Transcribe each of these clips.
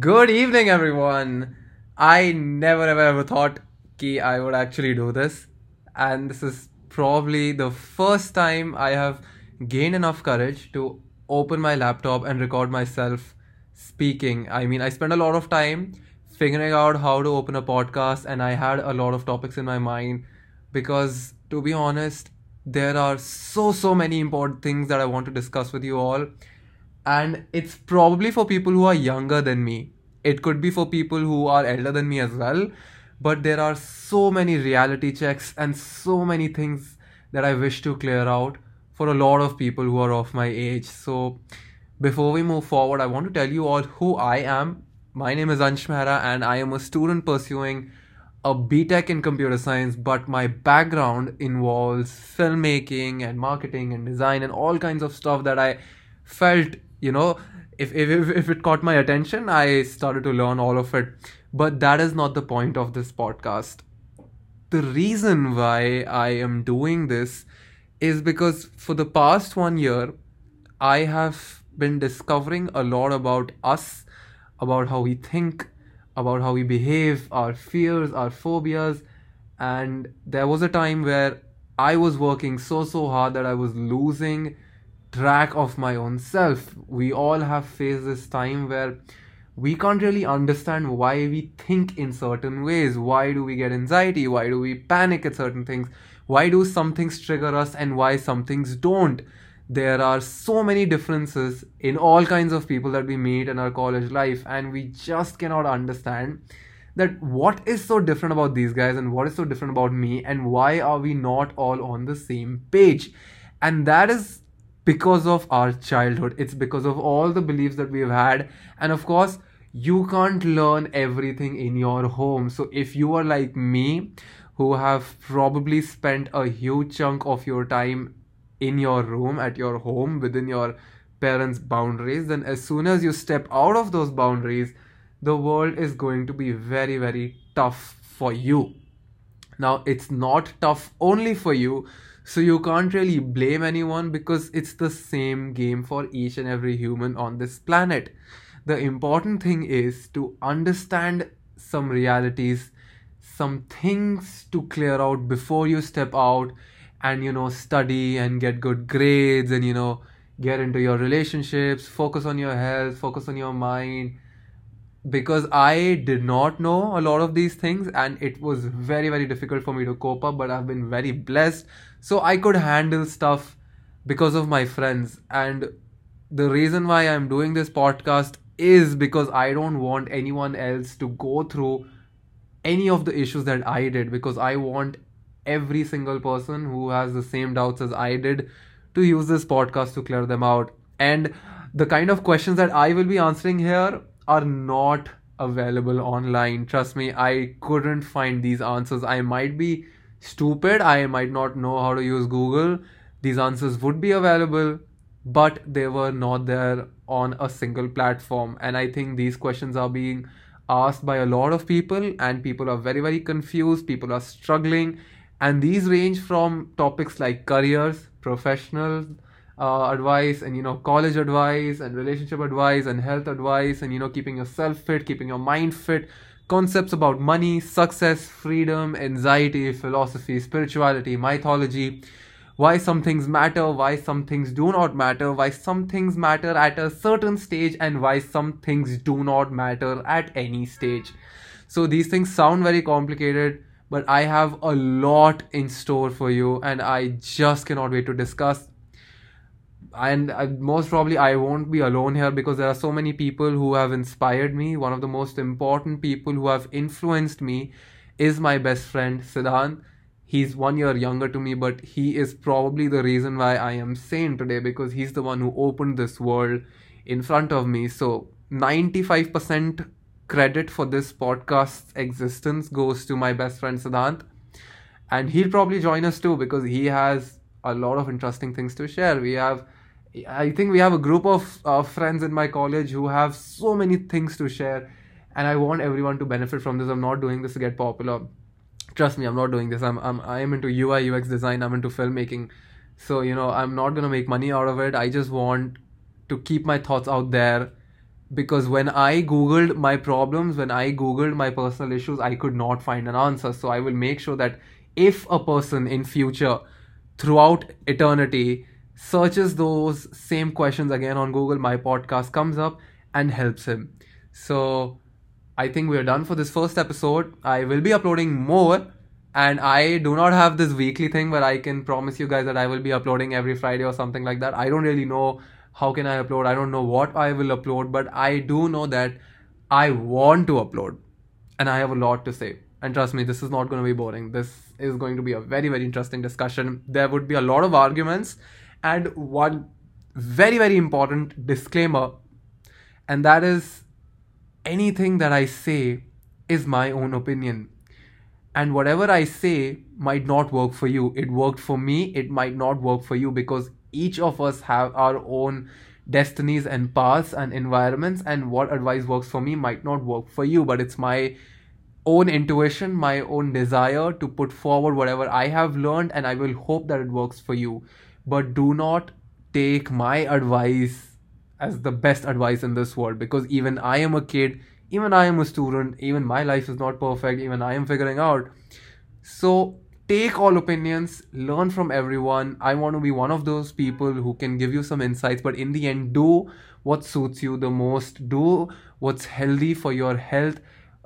Good evening, everyone. I never ever ever thought ki I would actually do this, and this is probably the first time I have gained enough courage to open my laptop and record myself speaking. I mean, I spent a lot of time figuring out how to open a podcast, and I had a lot of topics in my mind because, to be honest, there are so so many important things that I want to discuss with you all and it's probably for people who are younger than me. It could be for people who are elder than me as well. But there are so many reality checks and so many things that i wish to clear out for a lot of people who are of my age. So before we move forward i want to tell you all who i am. My name is ansh mehra and i am a student pursuing a BTech in computer science, but my background involves filmmaking and marketing and design and all kinds of stuff that I felt you know if, if if it caught my attention i started to learn all of it. But that is not the point of this podcast. The reason why i am doing this is because for the past one year i have been discovering a lot about us about how we think about how we behave our fears our phobias. And there was a time where i was working so so hard that i was losing track of my own self. We all have faced this time where we can't really understand why we think in certain ways. Why do we get anxiety? Why do we panic at certain things? Why do some things trigger us and why some things don't? There are so many differences in all kinds of people that we meet in our college life, and we just cannot understand that what is so different about these guys and what is so different about me, and why are we not all on the same page? And that is because of our childhood. It's because of all the beliefs that we've had. And of course you can't learn everything in your home. So if you are like me who have probably spent a huge chunk of your time in your room at your home within your parents boundaries then as soon as you step out of those boundaries the world is going to be very very tough for you now it's not tough only for you so you can't really blame anyone because it's the same game for each and every human on this planet. The important thing is to understand some realities, some things to clear out before you step out and you know study and get good grades and you know get into your relationships, focus on your health, focus on your mind because I did not know a lot of these things and it was very, very difficult for me to cope up. But I've been very blessed. So I could handle stuff because of my friends. And the reason why I'm doing this podcast is because I don't want anyone else to go through any of the issues that I did because I want every single person who has the same doubts as I did to use this podcast to clear them out. And the kind of questions that I will be answering here are not available online. Trust me, I couldn't find these answers. I might be stupid, I might not know how to use Google. These answers would be available, but they were not there on a single platform. And I think these questions are being asked by a lot of people, and people are very, very confused. People are struggling. And these range from topics like careers, professionals, uh, advice and you know college advice and relationship advice and health advice and you know keeping yourself fit keeping your mind fit. Concepts about money success freedom anxiety philosophy spirituality mythology. Why some things matter why some things do not matter why some things matter at a certain stage and why some things do not matter at any stage. So these things sound very complicated but i have a lot in store for you and i just cannot wait to discuss and most probably I won't be alone here because there are so many people who have inspired me. One of the most important people who have influenced me is my best friend Siddhant. He's one year younger to me, but he is probably the reason why I am sane today because he's the one who opened this world in front of me. So 95% credit for this podcast's existence goes to my best friend Siddhant. And he'll probably join us too because he has a lot of interesting things to share. We have I think we have a group of uh, friends in my college who have so many things to share, and I want everyone to benefit from this. I'm not doing this to get popular. Trust me, I'm not doing this. I'm I'm I'm into UI UX design. I'm into filmmaking, so you know I'm not gonna make money out of it. I just want to keep my thoughts out there because when I googled my problems, when I googled my personal issues, I could not find an answer. So I will make sure that if a person in future throughout eternity searches those same questions again on Google, my podcast comes up and helps him. So I think we're done for this first episode. I will be uploading more and I do not have this weekly thing where I can promise you guys that I will be uploading every Friday or something like that. I don't really know how can I upload. I don't know what I will upload, but I do know that I want to upload and I have a lot to say. And trust me, this is not going to be boring. This is going to be a very, very interesting discussion. There would be a lot of arguments and one very, very important disclaimer, and that is anything that I say is my own opinion. And whatever I say might not work for you. It worked for me, it might not work for you because each of us have our own destinies and paths and environments and what advice works for me might not work for you but it's my own intuition my own desire to put forward whatever i have learned and i will hope that it works for you but do not take my advice as the best advice in this world because even i am a kid even i am a student even my life is not perfect even i am figuring out so take all opinions, learn from everyone. I want to be one of those people who can give you some insights, but in the end, do what suits you the most. Do what's healthy for your health.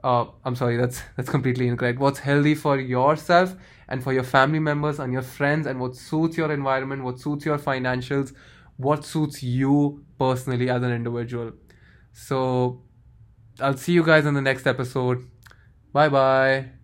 Uh, I'm sorry, that's that's completely incorrect. What's healthy for yourself and for your family members and your friends, and what suits your environment, what suits your financials, what suits you personally as an individual. So, I'll see you guys in the next episode. Bye bye.